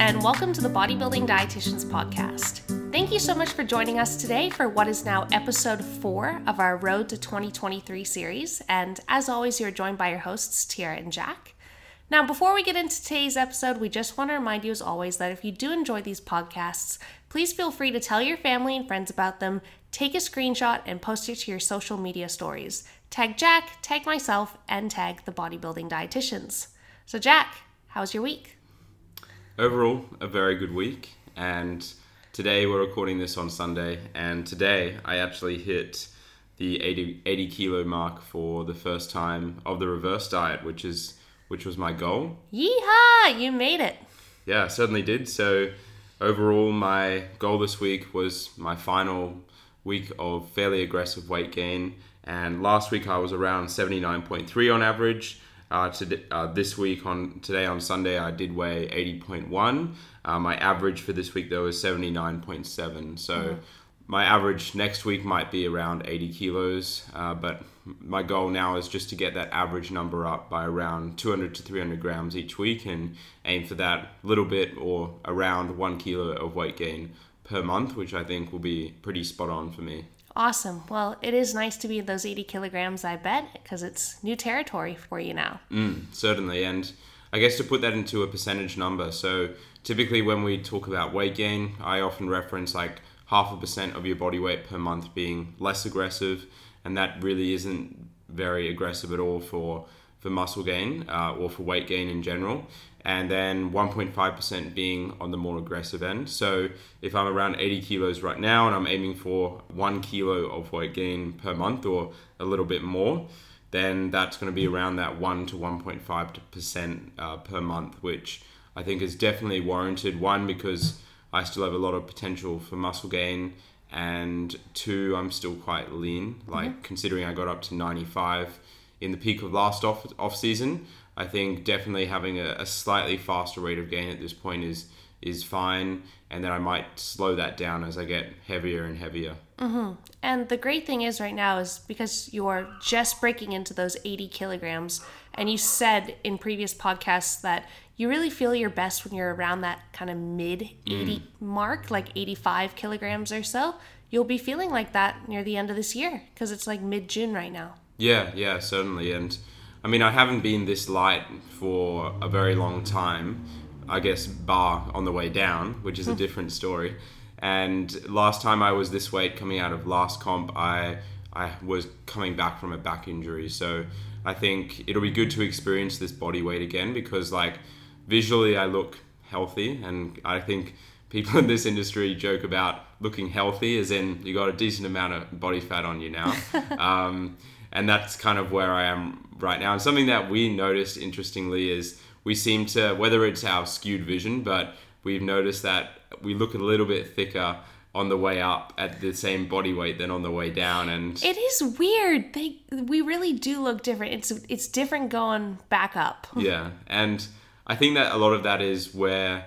and welcome to the Bodybuilding Dietitians Podcast. Thank you so much for joining us today for what is now episode four of our Road to 2023 series. And as always, you're joined by your hosts, Tyarra and Jack. Now, before we get into today's episode, we just want to remind you, as always, that if you do enjoy these podcasts, please feel free to tell your family and friends about them, take a screenshot, and post it to your social media stories. Tag Jack, tag myself, and tag the Bodybuilding Dietitians. So, Jack, how's your week? Overall a very good week and today we're recording this on sunday and today i actually hit the 80, 80 kilo mark for the first time of the reverse diet which is which was my goal. Yeehaw! You made it. Yeah certainly did. So overall my goal this week was my final week of fairly aggressive weight gain and last week i was around 79.3 on average uh, to, uh, this week on today on Sunday, I did weigh 80.1. Uh, my average for this week though is 79.7. So mm-hmm. my average next week might be around 80 kilos, uh, but my goal now is just to get that average number up by around 200 to 300 grams each week and aim for that little bit or around one kilo of weight gain per month, which I think will be pretty spot on for me. Awesome. Well, it is nice to be those 80 kilograms, I bet, because it's new territory for you now. Mm, certainly. And I guess to put that into a percentage number, so typically when we talk about weight gain, I often reference like half a percent of your body weight per month being less aggressive, and that really isn't very aggressive at all for for muscle gain uh, or for weight gain in general and then 1.5% being on the more aggressive end. So if I'm around 80 kilos right now and I'm aiming for one kilo of weight gain per month or a little bit more, then that's going to be around that 1 to 1.5% uh, per month, which I think is definitely warranted. One, because I still have a lot of potential for muscle gain, and two, I'm still quite lean. Like mm-hmm. considering I got up to 95 in the peak of last off off season, I think definitely having a, a, slightly faster rate of gain at this point is is fine, and then I might slow that down as I get heavier and heavier. Mm-hmm. And the great thing is right now is because you are just breaking into those 80 kilograms, and you said in previous podcasts that you really feel your best when you're around that kind of mid 80 mm. mark, like 85 kilograms or so. You'll be feeling like that near the end of this year because it's like mid June right now. Yeah, yeah, certainly, and I mean, I haven't been this light for a very long time. I guess bar on the way down, which is a hmm. different story. And last time I was this weight coming out of last comp, I I was coming back from a back injury. So I think it'll be good to experience this body weight again because like visually I look healthy and I think people in this industry joke about looking healthy as in you got a decent amount of body fat on you now. um, and that's kind of where I am right now. And something that we noticed interestingly is we seem to, whether it's our skewed vision, but we've noticed that we look a little bit thicker on the way up at the same body weight than on the way down and it is weird they we really do look different it's it's different going back up yeah and i think that a lot of that is where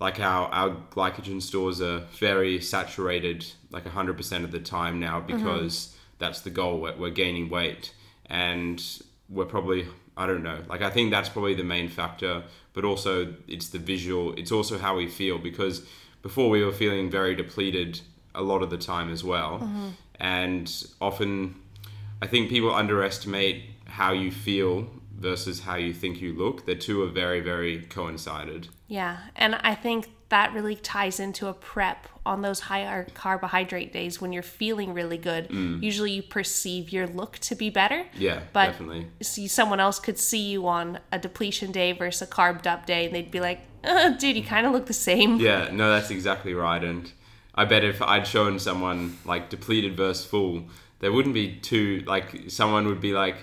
like our our glycogen stores are very saturated like 100% of the time now mm-hmm. because. That's the goal we're, we're gaining weight and we're probably I don't know. Like I think that's probably the main factor, but also it's the visual. It's also how we feel because before we were feeling very depleted a lot of the time as well, mm-hmm. and often I think people underestimate how you feel versus how you think you look. The two are very very coincided. Yeah, and I think that really ties into a prep on those higher carbohydrate days when you're feeling really good. Mm. Usually you perceive your look to be better. Yeah, but definitely. See, someone else could see you on a depletion day versus a carbed up day, and they'd be like, uh, "Dude, you kind of look the same." Yeah, no, that's exactly right. And I bet if I'd shown someone like depleted versus full, there wouldn't be too like someone would be like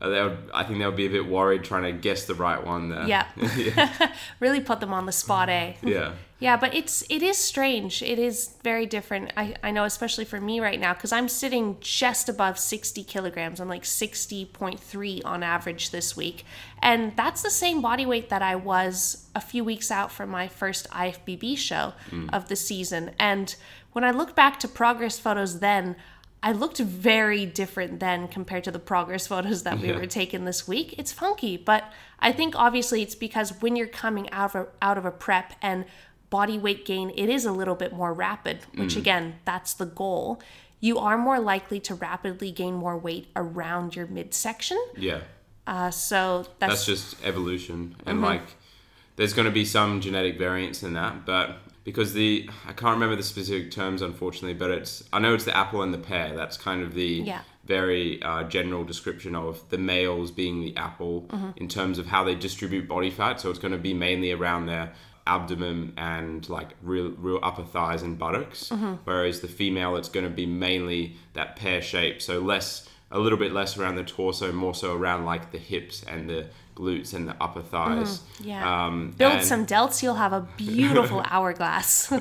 uh, they would, I think they would be a bit worried trying to guess the right one there. Yeah, yeah. really put them on the spot, eh? Yeah. yeah, but it's it is strange. It is very different. I I know, especially for me right now, because I'm sitting just above 60 kilograms. I'm like 60.3 on average this week, and that's the same body weight that I was a few weeks out from my first IFBB show mm. of the season. And when I look back to progress photos then. I looked very different then compared to the progress photos that we Yeah. were taking this week. It's funky, but I think obviously it's because when you're coming out of a, out of a prep and body weight gain, it is a little bit more rapid, which Mm. again, that's the goal. You are more likely to rapidly gain more weight around your midsection. Yeah. Uh, so that's, that's just evolution and Mm-hmm. like there's going to be some genetic variance in that but because the i can't remember the specific terms unfortunately but it's i know it's the apple and the pear that's kind of the Yeah. very uh, general description of the males being the apple Mm-hmm. in terms of how they distribute body fat so it's going to be mainly around their abdomen and like real real upper thighs and buttocks Mm-hmm. whereas the female it's going to be mainly that pear shape so less a little bit less around the torso more so around like the hips and the glutes and the upper thighs Mm-hmm. yeah. um, Build and- some delts, you'll have a beautiful hourglass.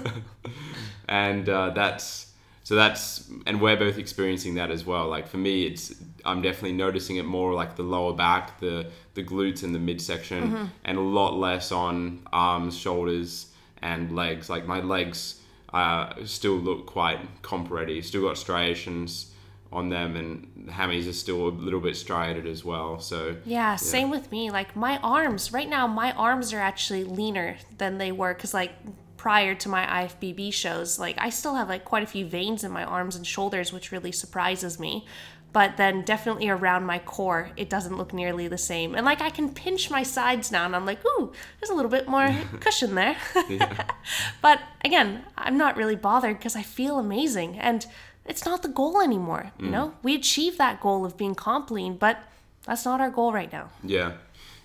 and uh, that's so that's and we're both experiencing that as well like for me it's i'm definitely noticing it more like the lower back the the glutes and the midsection and a lot less on arms shoulders and legs like my legs uh, still look quite comp ready still got striations on them and the hammies are still a little bit striated as well so Yeah, same with me. Like my arms, right now, my arms are actually leaner than they were because, like, prior to my IFBB shows, like, I still have like quite a few veins in my arms and shoulders, which really surprises me. But then, definitely around my core, it doesn't look nearly the same. And like, I can pinch my sides now, and I'm like, ooh, there's a little bit more cushion there. but again, I'm not really bothered because I feel amazing. And it's not the goal anymore. You know, mm. we achieved that goal of being comp lean, but that's not our goal right now. Yeah,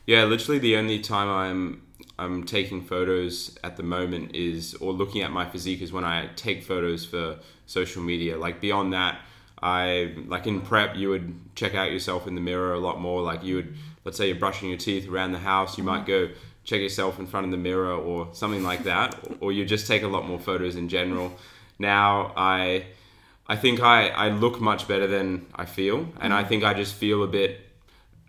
yeah. Literally, the only time I'm I'm taking photos at the moment is, or looking at my physique, is when I take photos for social media. Like beyond that, I like in prep, you would check out yourself in the mirror a lot more. Like you would, let's say you're brushing your teeth around the house, you might mm-hmm. go check yourself in front of the mirror or something like that, or you just take a lot more photos in general. Now I. I think I, I look much better than I feel, and I think I just feel a bit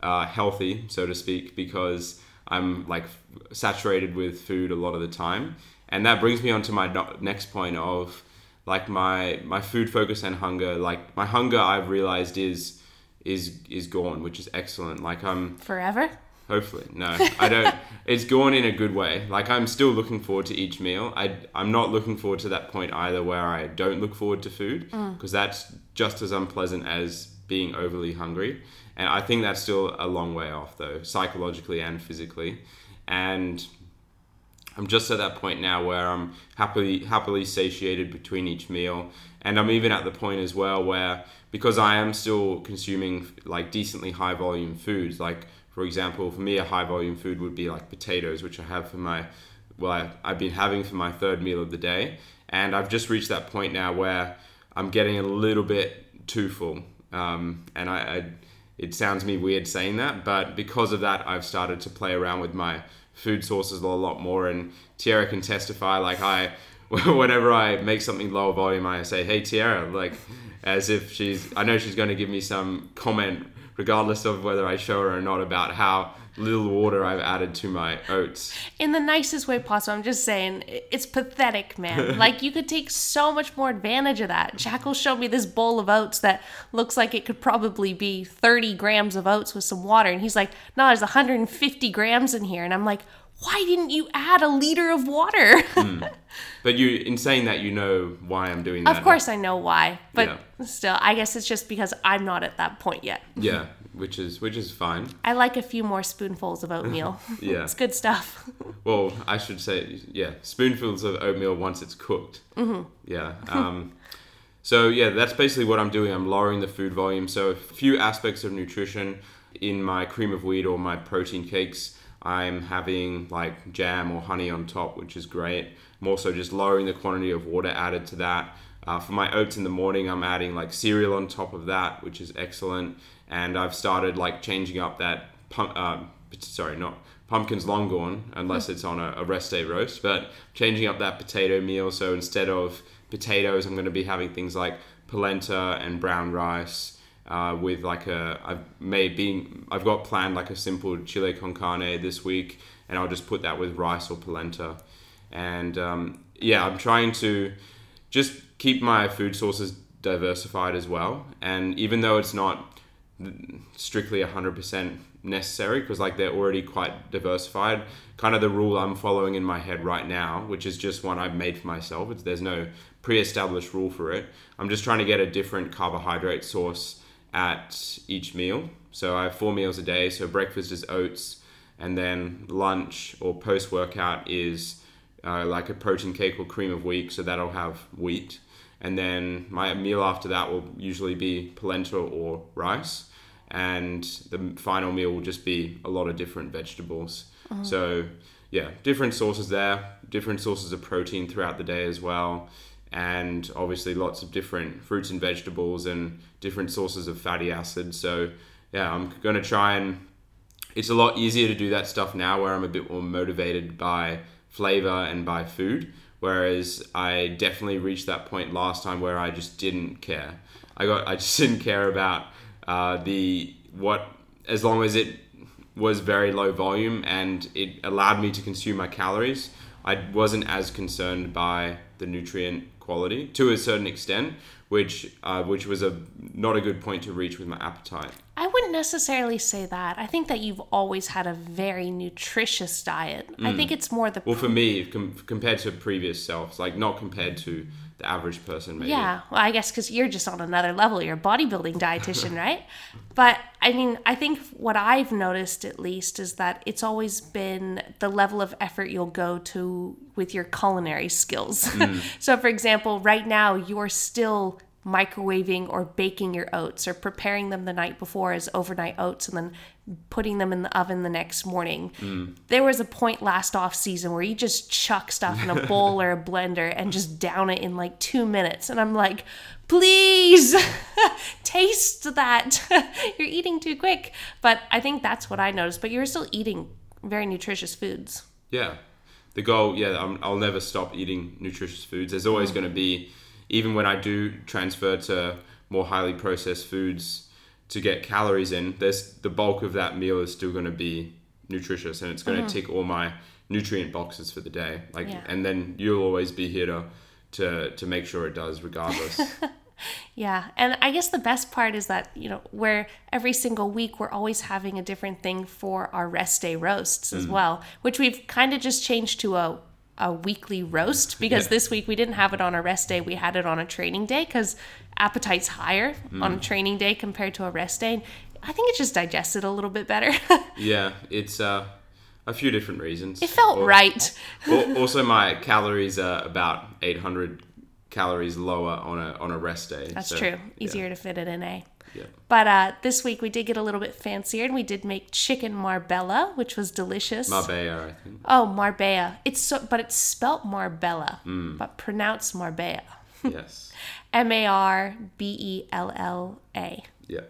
uh, healthy, so to speak, because I'm like saturated with food a lot of the time, and that brings me on to my next point of like my my food focus and hunger. Like my hunger, I've realized is is is gone, which is excellent. Like I'm Forever? Hopefully, no, I don't. it's gone in a good way. Like I'm still looking forward to each meal. I I'm not looking forward to that point either where I don't look forward to food mm. because that's just as unpleasant as being overly hungry. And I think that's still a long way off though, psychologically and physically. And I'm just at that point now where I'm happily happily satiated between each meal, and I'm even at the point as well where because I am still consuming like decently high volume foods, like for example, for me a high volume food would be like potatoes, which I have for my well I've been having for my third meal of the day, and I've just reached that point now where I'm getting a little bit too full, um, and I, I it sounds me weird saying that, but because of that, I've started to play around with my food sources a lot more. And Tyarra can testify. Like I, whenever I make something lower volume, I say, "Hey Tyarra," like as if she's. I know she's going to give me some comment, regardless of whether I show her or not, about how little water I've added to my oats. In the nicest way possible. I'm just saying, it's pathetic, man. like, you could take so much more advantage of that. Jackal showed me this bowl of oats that looks like it could probably be 30 grams of oats with some water. And he's like, no, there's 150 grams in here. And I'm like, why didn't you add a liter of water? But you, in saying that, you know why I'm doing that. of course, I know why. But Yeah. still, I guess it's just because I'm not at that point yet. Yeah, which is which is fine. I like a few more spoonfuls of oatmeal. Yeah. it's good stuff. Well, I should say, yeah, spoonfuls of oatmeal once it's cooked. Mm-hmm. Yeah. Um, so yeah, that's basically what I'm doing. I'm lowering the food volume. So a few aspects of nutrition in my cream of wheat or my protein cakes. I'm having like jam or honey on top, which is great. I'm also just lowering the quantity of water added to that. Uh, for my oats in the morning, I'm adding like cereal on top of that, which is excellent. And I've started like changing up that pump, um, sorry, not pumpkins long gone, unless it's on a, a rest day roast, but changing up that potato meal. So instead of potatoes, I'm going to be having things like polenta and brown rice. Uh, with like a, I've made being, I've got planned like a simple chile con carne this week, and I'll just put that with rice or polenta, and um, yeah, I'm trying to just keep my food sources diversified as well. And even though it's not strictly 100% necessary because like they're already quite diversified kind of the rule i'm following in my head right now which is just one i've made for myself it's, there's no pre-established rule for it i'm just trying to get a different carbohydrate source at each meal so i have four meals a day so breakfast is oats and then lunch or post-workout is uh, like a protein cake or cream of wheat so that'll have wheat and then my meal after that will usually be polenta or rice and the final meal will just be a lot of different vegetables. Uh-huh. So, yeah, different sources there, different sources of protein throughout the day as well, and obviously lots of different fruits and vegetables and different sources of fatty acids. So, yeah, I'm going to try and it's a lot easier to do that stuff now where I'm a bit more motivated by flavor and by food. Whereas I definitely reached that point last time where I just didn't care. I got I just didn't care about uh, the what as long as it was very low volume and it allowed me to consume my calories. I wasn't as concerned by the nutrient quality to a certain extent, which uh, which was a not a good point to reach with my appetite. I wouldn't necessarily say that. I think that you've always had a very nutritious diet. Mm. I think it's more the well for me com- compared to previous selves, like not compared to the average person maybe. Yeah, well, I guess because you're just on another level. You're a bodybuilding dietitian, right? But I mean, I think what I've noticed at least is that it's always been the level of effort you'll go to with your culinary skills. Mm. so, for example, right now you're still microwaving or baking your oats or preparing them the night before as overnight oats and then putting them in the oven the next morning. Mm. There was a point last off season where you just chuck stuff in a bowl or a blender and just down it in like 2 minutes and I'm like, "Please taste that. you're eating too quick." But I think that's what I noticed, but you're still eating very nutritious foods. Yeah. The goal, yeah, i will never stop eating nutritious foods. There's always mm. going to be even when I do transfer to more highly processed foods to get calories in, there's the bulk of that meal is still going to be nutritious and it's going to mm-hmm. tick all my nutrient boxes for the day. Like, yeah. and then you'll always be here to to to make sure it does, regardless. yeah, and I guess the best part is that you know where every single week we're always having a different thing for our rest day roasts as mm. well, which we've kind of just changed to a a weekly roast because yeah. this week we didn't have it on a rest day. We had it on a training day because appetite's higher mm. on a training day compared to a rest day. I think it just digested a little bit better. yeah, it's uh, a few different reasons. It felt or, right. also, my calories are about 800 calories lower on a on a rest day. That's so, true. Easier yeah. to fit it in a. Yeah. But uh, this week we did get a little bit fancier and we did make chicken marbella, which was delicious. Marbella, I think. Oh, marbella. It's so, but it's spelt marbella, mm. but pronounced marbella. Yes. M A R B E L L A. Yeah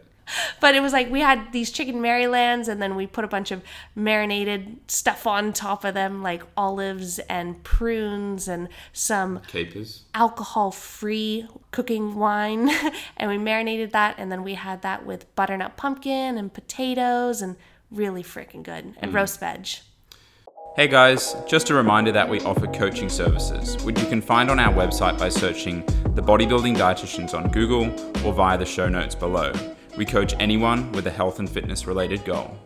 but it was like we had these chicken Marylands, and then we put a bunch of marinated stuff on top of them, like olives and prunes and some capers, alcohol-free cooking wine, and we marinated that, and then we had that with butternut pumpkin and potatoes, and really freaking good, and mm. roast veg. Hey guys, just a reminder that we offer coaching services, which you can find on our website by searching the Bodybuilding Dietitians on Google or via the show notes below. We coach anyone with a health and fitness related goal.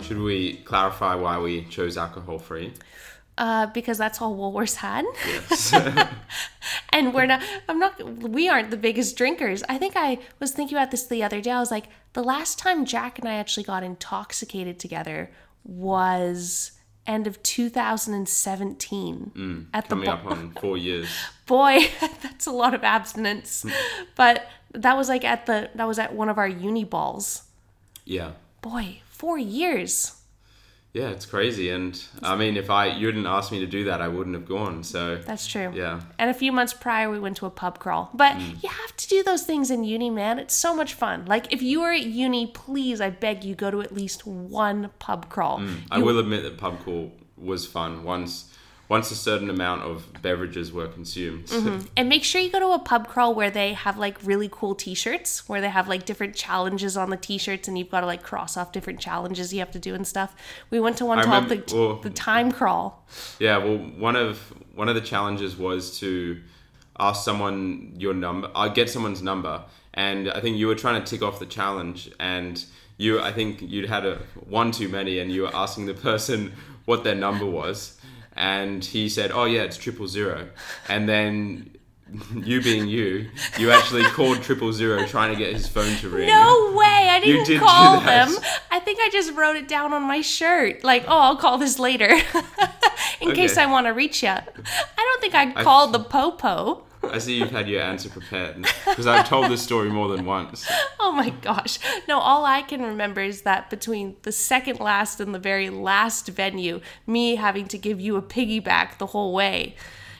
Should we clarify why we chose alcohol free? Uh, because that's all Woolworths had. Yes. and we're not, I'm not, we aren't the biggest drinkers. I think I was thinking about this the other day. I was like, the last time Jack and I actually got intoxicated together was end of 2017 mm, at coming the bo- up on four years boy that's a lot of abstinence but that was like at the that was at one of our uni balls. Yeah. Boy, four years. Yeah, it's crazy, and I mean, if I you didn't ask me to do that, I wouldn't have gone. So that's true. Yeah. And a few months prior, we went to a pub crawl. But mm. you have to do those things in uni, man. It's so much fun. Like if you are at uni, please, I beg you, go to at least one pub crawl. Mm. I will admit that pub crawl was fun once once a certain amount of beverages were consumed. Mm-hmm. And make sure you go to a pub crawl where they have like really cool t-shirts, where they have like different challenges on the t-shirts, and you've got to like cross off different challenges you have to do and stuff. We went to one called the, well, the time crawl. Yeah, well, one of one of the challenges was to ask someone your number. I get someone's number, and I think you were trying to tick off the challenge, and you I think you'd had a one too many, and you were asking the person what their number was, and he said, "Oh yeah, it's triple zero. and then. You being you, you actually called triple zero trying to get his phone to ring. No way! I didn't did call them. I think I just wrote it down on my shirt. Like, oh, I'll call this later, in case I want to reach you. I don't think I called the popo. I see you've had your answer prepared because I've told this story more than once. Oh my gosh. No, all I can remember is that between the second last and the very last venue, me having to give you a piggyback the whole way.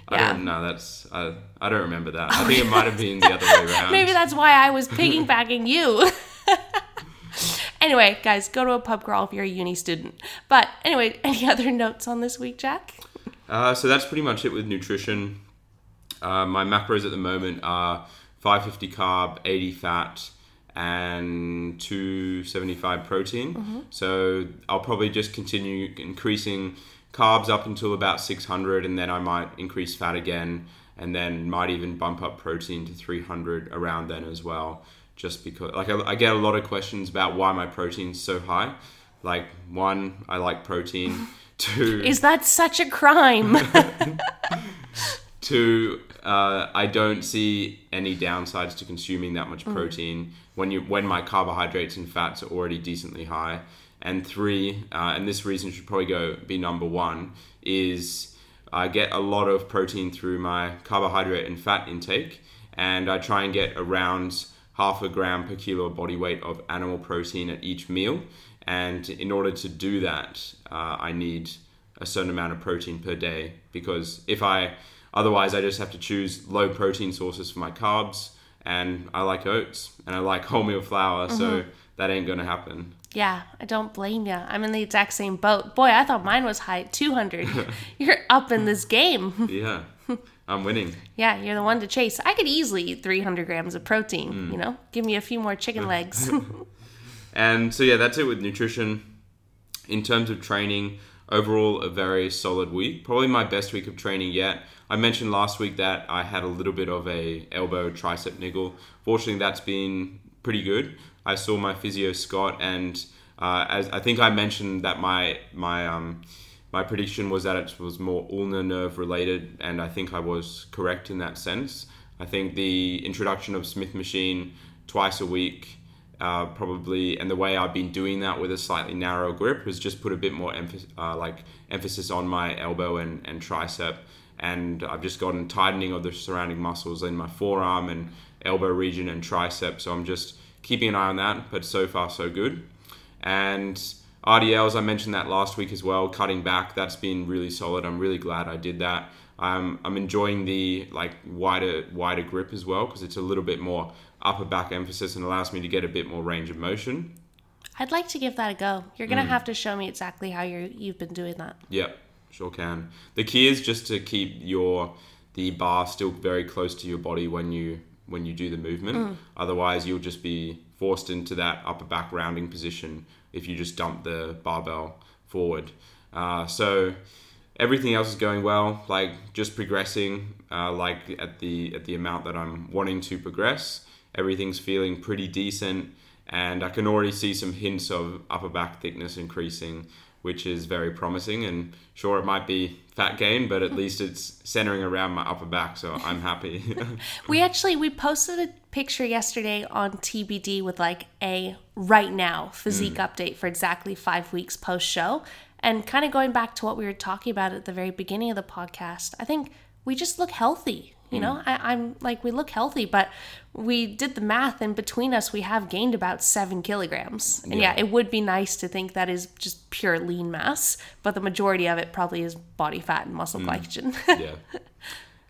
I Yeah. don't know. That's I, I don't remember that. I think it might have been the other way around. Maybe that's why I was piggybacking you. anyway, guys, go to a pub crawl if you're a uni student. But anyway, any other notes on this week, Jack? Uh, so that's pretty much it with nutrition. Uh, my macros at the moment are 550 carb, 80 fat, and 275 protein. So I'll probably just continue increasing carbs up until about 600, and then I might increase fat again, and then might even bump up protein to 300 around then as well. Just because, like, I, I get a lot of questions about why my protein's so high. Like, one, I like protein. Two, Is that such a crime? Two, uh, I don't see any downsides to consuming that much protein when you when my carbohydrates and fats are already decently high. And three, uh, and this reason should probably go be number one, is I get a lot of protein through my carbohydrate and fat intake, and I try and get around half a gram per kilo of body weight of animal protein at each meal. And in order to do that, uh, I need a certain amount of protein per day because if I otherwise I just have to choose low protein sources for my carbs and I like oats and I like wholemeal flour so mm-hmm. that ain't gonna happen. yeah, I don't blame you. I'm in the exact same boat. Boy, I thought mine was high 200. you're up in this game. Yeah, I'm winning. Yeah, you're the one to chase. I could easily eat 300 grams of protein, mm. you know? Give me a few more chicken legs. And so yeah, that's it with nutrition. In terms of training, overall a very solid week. Probably my best week of training yet. I mentioned last week that I had a little bit of a elbow tricep niggle. Fortunately, that's been pretty good. I saw my physio Scott, and uh, as I think I mentioned that my my um, my prediction was that it was more ulnar nerve related, and I think I was correct in that sense. I think the introduction of Smith machine twice a week uh, probably, and the way I've been doing that with a slightly narrow grip has just put a bit more emphasis, uh, like emphasis on my elbow and, and tricep, and I've just gotten tightening of the surrounding muscles in my forearm and elbow region and tricep. So I'm just keeping an eye on that, but so far so good. And RDLs, I mentioned that last week as well. Cutting back, that's been really solid. I'm really glad I did that. Um, I'm enjoying the like wider wider grip as well because it's a little bit more upper back emphasis and allows me to get a bit more range of motion. I'd like to give that a go. You're going to have to show me exactly how you're, you've been doing that. Yep, sure can. The key is just to keep your the bar still very close to your body when you when you do the movement. Otherwise, you'll just be forced into that upper back rounding position if you just dump the barbell forward. Uh, so everything else is going well. Like just progressing, uh, like at the at the amount that I'm wanting to progress. Everything's feeling pretty decent, and I can already see some hints of upper back thickness increasing, which is very promising. And sure, it might be fat gain, but at least it's centering around my upper back, so I'm happy. We actually we posted a picture yesterday on TBD with like a right now physique mm. update for exactly 5 weeks post show and kind of going back to what we were talking about at the very beginning of the podcast. I think we just look healthy. You know, hmm. I, I'm like we look healthy, but we did the math, and between us, we have gained about seven kilograms. And yeah, it would be nice to think that is just pure lean mass, but the majority of it probably is body fat and muscle hmm. glycogen. yeah.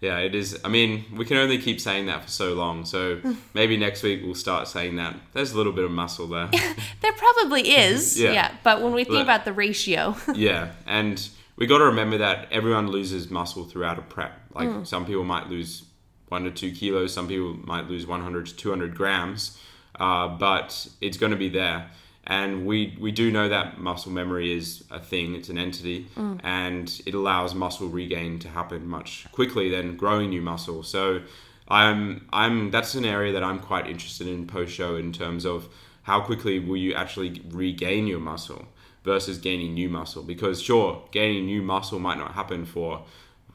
Yeah, it is. I mean, we can only keep saying that for so long. So maybe next week we'll start saying that. There's a little bit of muscle there. There probably is. Yeah. Yeah. But when we think Look. about the ratio, yeah, and we got to remember that everyone loses muscle throughout a prep. Like some people might lose one to two kilos, some people might lose 100 to 200 grams, uh, but it's going to be there. And we we do know that muscle memory is a thing; it's an entity, and it allows muscle regain to happen much quickly than growing new muscle. So I'm I'm that's an area that I'm quite interested in post show in terms of how quickly will you actually regain your muscle versus gaining new muscle because sure gaining new muscle might not happen for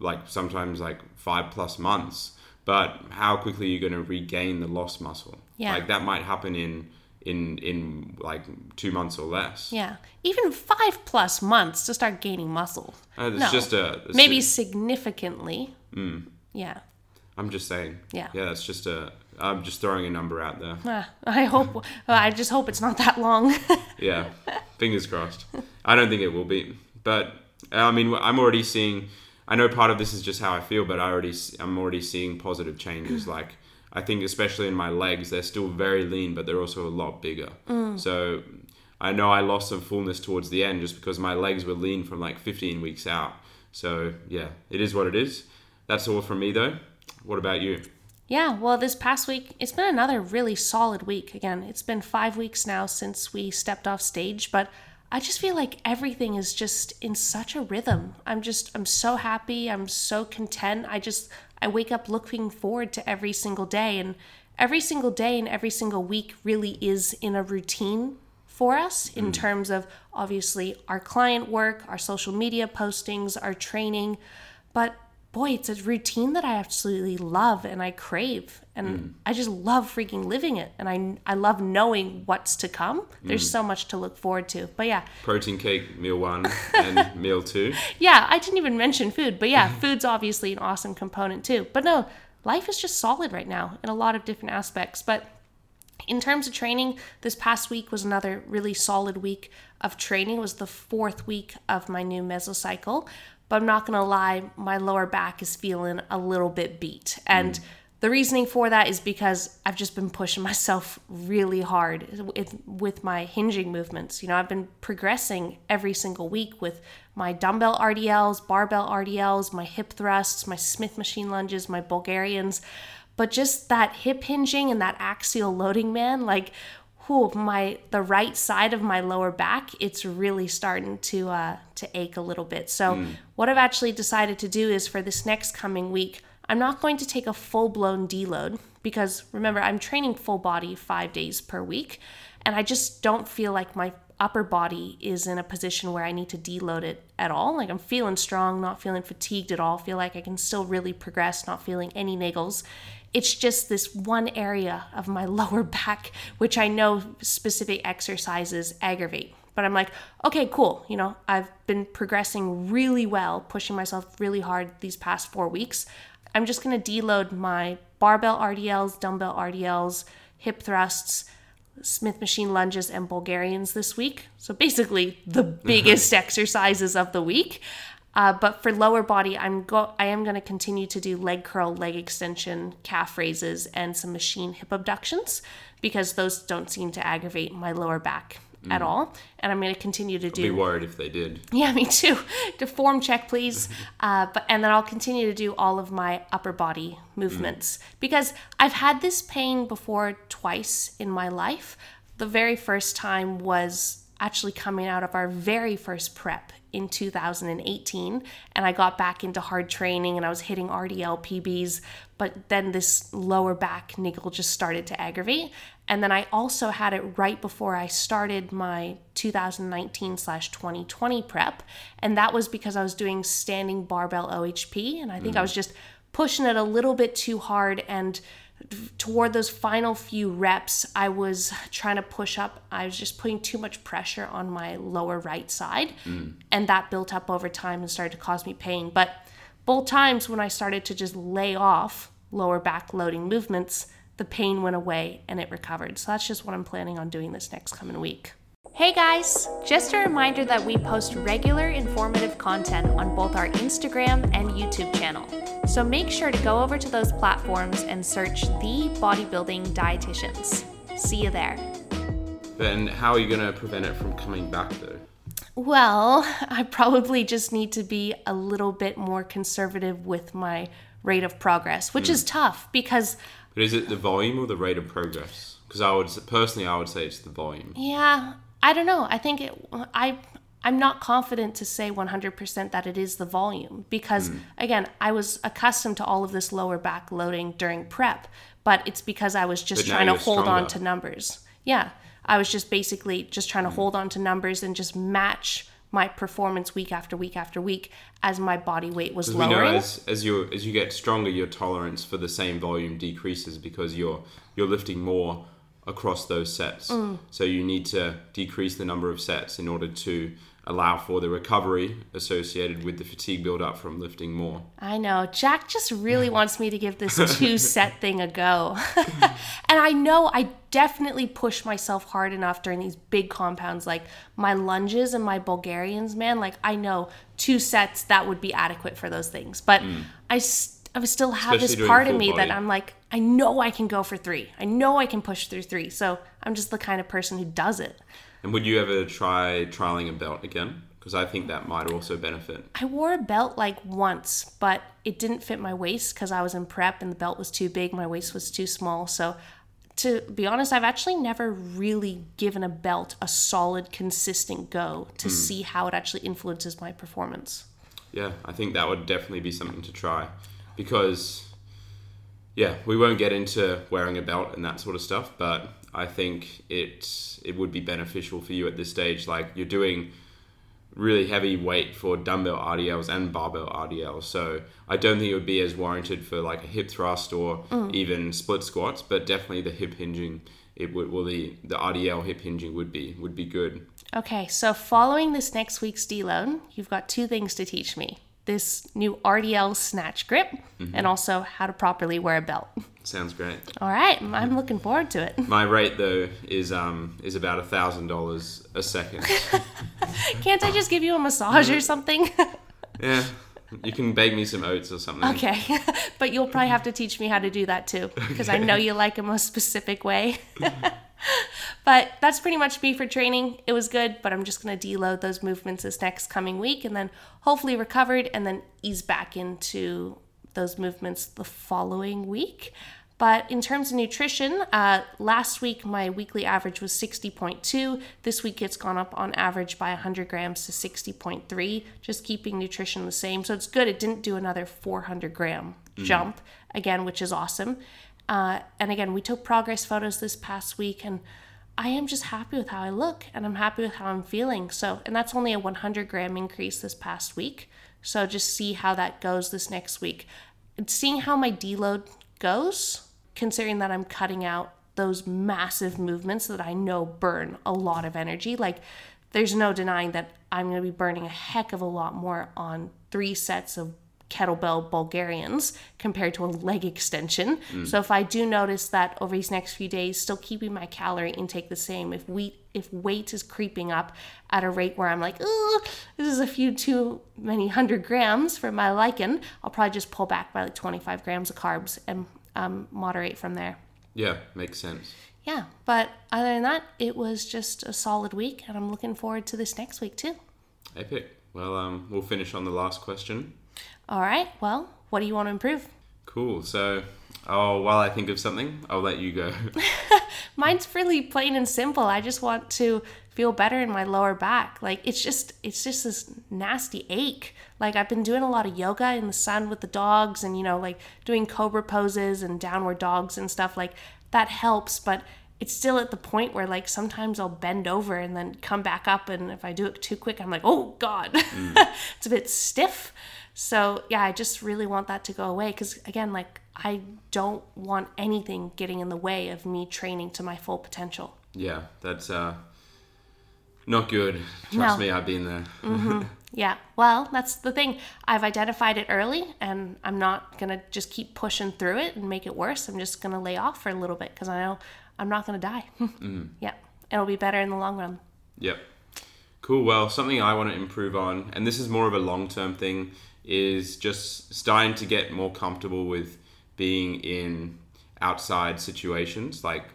like sometimes like five plus months but how quickly are you going to regain the lost muscle Yeah. like that might happen in in in like two months or less Yeah. Even five plus months to start gaining muscle. Uh, it's No. just a it's Maybe just- significantly. Yeah. i'm just saying Yeah. yeah that's just a i'm just throwing a number out there Ah, I hope. I just hope it's not that long. Yeah, fingers crossed. I don't think it will be, but I mean, I'm already seeing. I know part of this is just how I feel, but I already, I'm already seeing positive changes. like I think, especially in my legs, they're still very lean, but they're also a lot bigger. So I know I lost some fullness towards the end just because my legs were lean from like 15 weeks out. So yeah, it is what it is. That's all from me though. What about you? Yeah, well, this past week, it's been another really solid week. Again, it's been five weeks now since we stepped off stage, but I just feel like everything is just in such a rhythm. I'm just, I'm so happy. I'm so content. I just, I wake up looking forward to every single day. And every single day and every single week really is in a routine for us in mm. terms of obviously our client work, our social media postings, our training. But boy, it's a routine that I absolutely love and I crave. And mm. I just love freaking living it. And I, I love knowing what's to come. There's mm. so much to look forward to. But yeah, Protein cake, meal one, and meal two. yeah, I didn't even mention food. But yeah, food's obviously an awesome component too. But no, life is just solid right now in a lot of different aspects. But in terms of training, this past week was another really solid week of training. It was the fourth week of my new mesocycle. But I'm not gonna lie, my lower back is feeling a little bit beat. And the reasoning for that is because I've just been pushing myself really hard with my hinging movements. You know, I've been progressing every single week with my dumbbell RDLs, barbell RDLs, my hip thrusts, my Smith machine lunges, my Bulgarians. But just that hip hinging and that axial loading, man, like, whew, my the right side of my lower back, it's really starting to uh, to ache a little bit. So what I've actually decided to do is for this next coming week, I'm not going to take a full blown deload because remember I'm training full body five days per week, and I just don't feel like my upper body is in a position where I need to deload it at all. Like I'm feeling strong, not feeling fatigued at all. Feel like I can still really progress, not feeling any niggles. It's just this one area of my lower back, which I know specific exercises aggravate. But I'm like, okay, cool. You know, I've been progressing really well, pushing myself really hard these past four weeks. I'm just gonna deload my barbell RDLs, dumbbell RDLs, hip thrusts, Smith machine lunges, and Bulgarians this week. So basically, the biggest exercises of the week. Uh, but for lower body, I'm go I am going to continue to do leg curl, leg extension, calf raises, and some machine hip abductions because those don't seem to aggravate my lower back at all. And I'm going to continue to do Be worried if they did. yeah, me too. To form check, please. Uh, but and then I'll continue to do all of my upper body movements because I've had this pain before twice in my life. The very first time was actually coming out of our very first prep in 2018 and I got back into hard training and I was hitting RDL PBs but then this lower back niggle just started to aggravate. And then I also had it right before I started my 2019 slash 2020 prep and that was because I was doing standing barbell OHP and I think I mm. was just pushing it a little bit too hard and toward those final few reps, I was trying to push up. I was just putting too much pressure on my lower right side, mm. and that built up over time and started to cause me pain. But both times when I started to just lay off lower back loading movements, the pain went away and it recovered. So that's just what I'm planning on doing this next coming week. Hey guys! Just a reminder that we post regular informative content on both our Instagram and YouTube channel. So make sure to go over to those platforms and search The Bodybuilding Dietitians. See you there. Then how are you going to prevent it from coming back though? Well, I probably just need to be a little bit more conservative with my rate of progress, which is hmm. tough because But is it the volume or the rate of progress? Because I would personally, I would say it's the volume. Yeah, I don't know. I think it, I I'm not confident to say 100% that it is the volume because, Hmm. again, I was accustomed to all of this lower back loading during prep, but it's because I was just But trying to hold on to numbers. Yeah. I was just basically just trying to Hmm. hold on to numbers and just match my performance week after week after week as my body weight was Because we know lowering. as as you as you get stronger, your tolerance for the same volume decreases because you're you're lifting more across those sets. Mm. So you need to decrease the number of sets in order to allow for the recovery associated with the fatigue buildup from lifting more. I know. Jack just really wants me to give this two set thing a go. and I know I definitely push myself hard enough during these big compounds like my lunges and my Bulgarians, man. Like, I know two sets that would be adequate for those things. But I, s- I still have Mm. Especially this part of me that. I'm like, I know I can go for three. I know I can push through three. So I'm just the kind of person who does it. And would you ever try trialing a belt again? Because I think that might also benefit. I wore a belt like once, but it didn't fit my waist because I was in prep and the belt was too big. My waist was too small. So, to be honest, I've actually never really given a belt a solid, consistent go to see how it actually influences my performance. Yeah, I think that would definitely be something to try because, yeah, we won't get into wearing a belt and that sort of stuff, but I think it it would be beneficial for you at this stage. Like you're doing really heavy weight for dumbbell RDLs and barbell RDLs, so I don't think it would be as warranted for like a hip thrust or mm. even split squats, but definitely the hip hinging. It would well the the RDL hip hinging would be would be good. Okay, so following this next week's deload, you've got two things to teach me this new RDL snatch grip and also how to properly wear a belt. Sounds great. All right, I'm looking forward to it. My rate though is um is about a thousand dollars a second. Can't I just give you a massage or something? yeah, you can bake me some oats or something. Okay, but you'll probably have to teach me how to do that too, because I know you like a specific way. but that's pretty much me for training. It was good, but I'm just gonna deload those movements this next coming week, and then hopefully recovered, and then ease back into those movements the following week. But in terms of nutrition, uh, last week my weekly average was 60.2. This week it's gone up on average by 100 grams to 60.3, just keeping nutrition the same. So it's good. It didn't do another 400 gram jump again, which is awesome. Uh, and again, we took progress photos this past week, and I am just happy with how I look and I'm happy with how I'm feeling. So, and that's only a 100 gram increase this past week. So just see how that goes this next week. And seeing how my deload goes, considering that I'm cutting out those massive movements that I know burn a lot of energy. Like, there's no denying that I'm going to be burning a heck of a lot more on three sets of kettlebell Bulgarians compared to a leg extension. So if I do notice that over these next few days, still keeping my calorie intake the same, if we if weight is creeping up at a rate where I'm like, oh, this is a few too many hundred grams for my liking, I'll probably just pull back by like 25 grams of carbs and um, moderate from there. Yeah, makes sense. Yeah, but other than that, it was just a solid week, and I'm looking forward to this next week too. Epic. Well, um, we'll finish on the last question. All right, well, what do you want to improve? Cool. So, oh, while I think of something, I'll let you go. Mine's really plain and simple. I just want to feel better in my lower back. Like it's just it's just this nasty ache. Like I've been doing a lot of yoga in the sun with the dogs and you know like doing cobra poses and downward dogs and stuff like that helps, but it's still at the point where like sometimes I'll bend over and then come back up and if I do it too quick I'm like, "Oh god." Mm. it's a bit stiff. So, yeah, I just really want that to go away cuz again like I don't want anything getting in the way of me training to my full potential. yeah, that's uh, not good. Trust No. me, I've been there. Yeah, well, that's the thing. I've identified it early and I'm not going to just keep pushing through it and make it worse. I'm just going to lay off for a little bit because I know I'm not going to die. Yeah, it'll be better in the long run. Yep. Cool. Well, something I want to improve on, and this is more of a long term thing, is just starting to get more comfortable with being in outside situations, like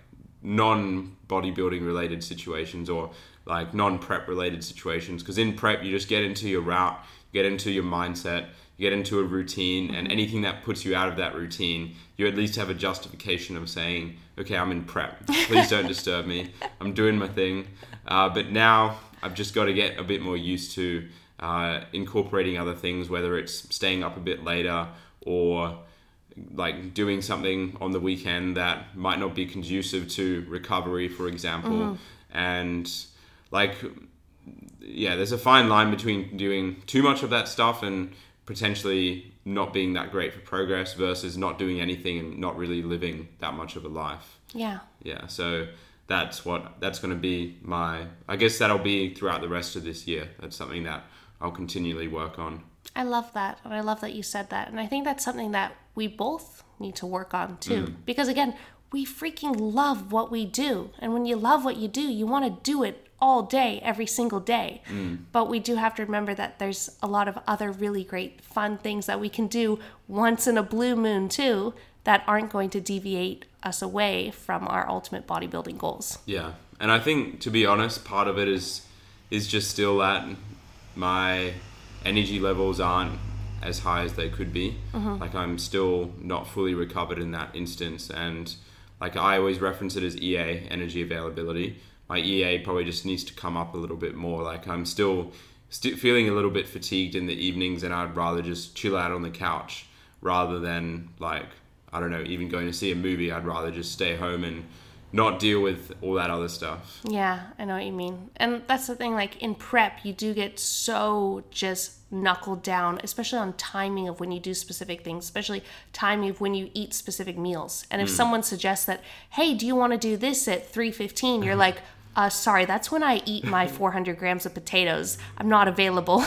non bodybuilding related situations or like non prep related situations. Because in prep, you just get into your route, get into your mindset, you get into a routine, and anything that puts you out of that routine, you at least have a justification of saying, okay, I'm in prep. Please don't disturb me. I'm doing my thing. Uh, but now I've just got to get a bit more used to uh, incorporating other things, whether it's staying up a bit later or like doing something on the weekend that might not be conducive to recovery, for example. Mm-hmm. And like, yeah, there's a fine line between doing too much of that stuff and potentially not being that great for progress versus not doing anything and not really living that much of a life. Yeah. Yeah. So that's what that's going to be my. I guess that'll be throughout the rest of this year. That's something that I'll continually work on. I love that. And I love that you said that. And I think that's something that we both need to work on too. Mm. Because again, we freaking love what we do. And when you love what you do, you want to do it all day, every single day. Mm. But we do have to remember that there's a lot of other really great, fun things that we can do once in a blue moon too that aren't going to deviate us away from our ultimate bodybuilding goals. Yeah. And I think to be honest, part of it is is just still that my energy levels aren't as high as they could be. Mm-hmm. Like I'm still not fully recovered in that instance, and like I always reference it as EA energy availability. My EA probably just needs to come up a little bit more. Like I'm still st- feeling a little bit fatigued in the evenings, and I'd rather just chill out on the couch rather than like I don't know even going to see a movie. I'd rather just stay home and not deal with all that other stuff. Yeah, I know what you mean. And that's the thing, like in prep, you do get so just knuckled down, especially on timing of when you do specific things, especially timing of when you eat specific meals. And if mm. someone suggests that, hey, do you want to do this at 3.15? You're like, uh, sorry, that's when I eat my 400 grams of potatoes. I'm not available.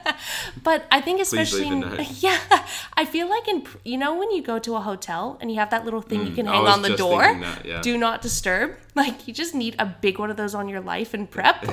but I think especially, in, yeah, I feel like in you know when you go to a hotel and you have that little thing mm, you can hang on the door, that, yeah. do not disturb. Like you just need a big one of those on your life and prep.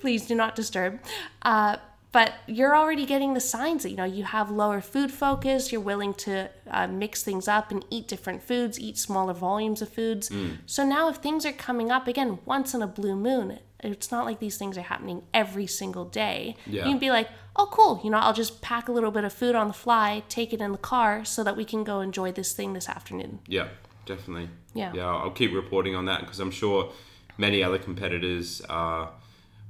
Please do not disturb. Uh, but you're already getting the signs that you know you have lower food focus you're willing to uh, mix things up and eat different foods eat smaller volumes of foods. Mm. so now if things are coming up again once in a blue moon it's not like these things are happening every single day. Yeah. you can be like oh cool you know i'll just pack a little bit of food on the fly take it in the car so that we can go enjoy this thing this afternoon. Yeah definitely. Yeah. Yeah i'll keep reporting on that because i'm sure many other competitors are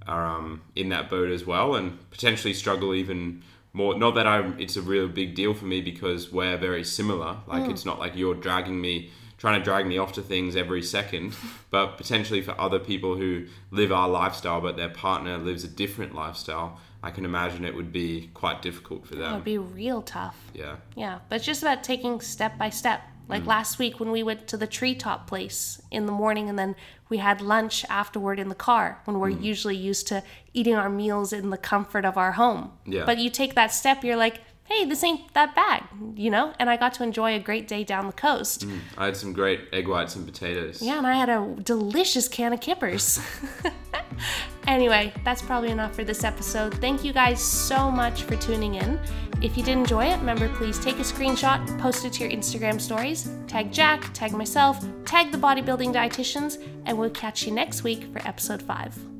are um, in that boat as well and potentially struggle even more. Not that I, it's a real big deal for me because we're very similar. Like mm. it's not like you're dragging me, trying to drag me off to things every second. but potentially for other people who live our lifestyle, but their partner lives a different lifestyle, I can imagine it would be quite difficult for them. It would be real tough. Yeah. Yeah, but it's just about taking step by step. Like mm. last week when we went to the treetop place in the morning and then we had lunch afterward in the car when we're mm. usually used to eating our meals in the comfort of our home. Yeah. But you take that step, you're like, hey, this ain't that bad, you know? And I got to enjoy a great day down the coast. Mm. I had some great egg whites and potatoes. Yeah, and I had a delicious can of kippers. anyway, that's probably enough for this episode. Thank you guys so much for tuning in. If you did enjoy it, remember please take a screenshot, post it to your Instagram stories, tag Jack, tag myself, tag the bodybuilding dietitians, and we'll catch you next week for episode 5.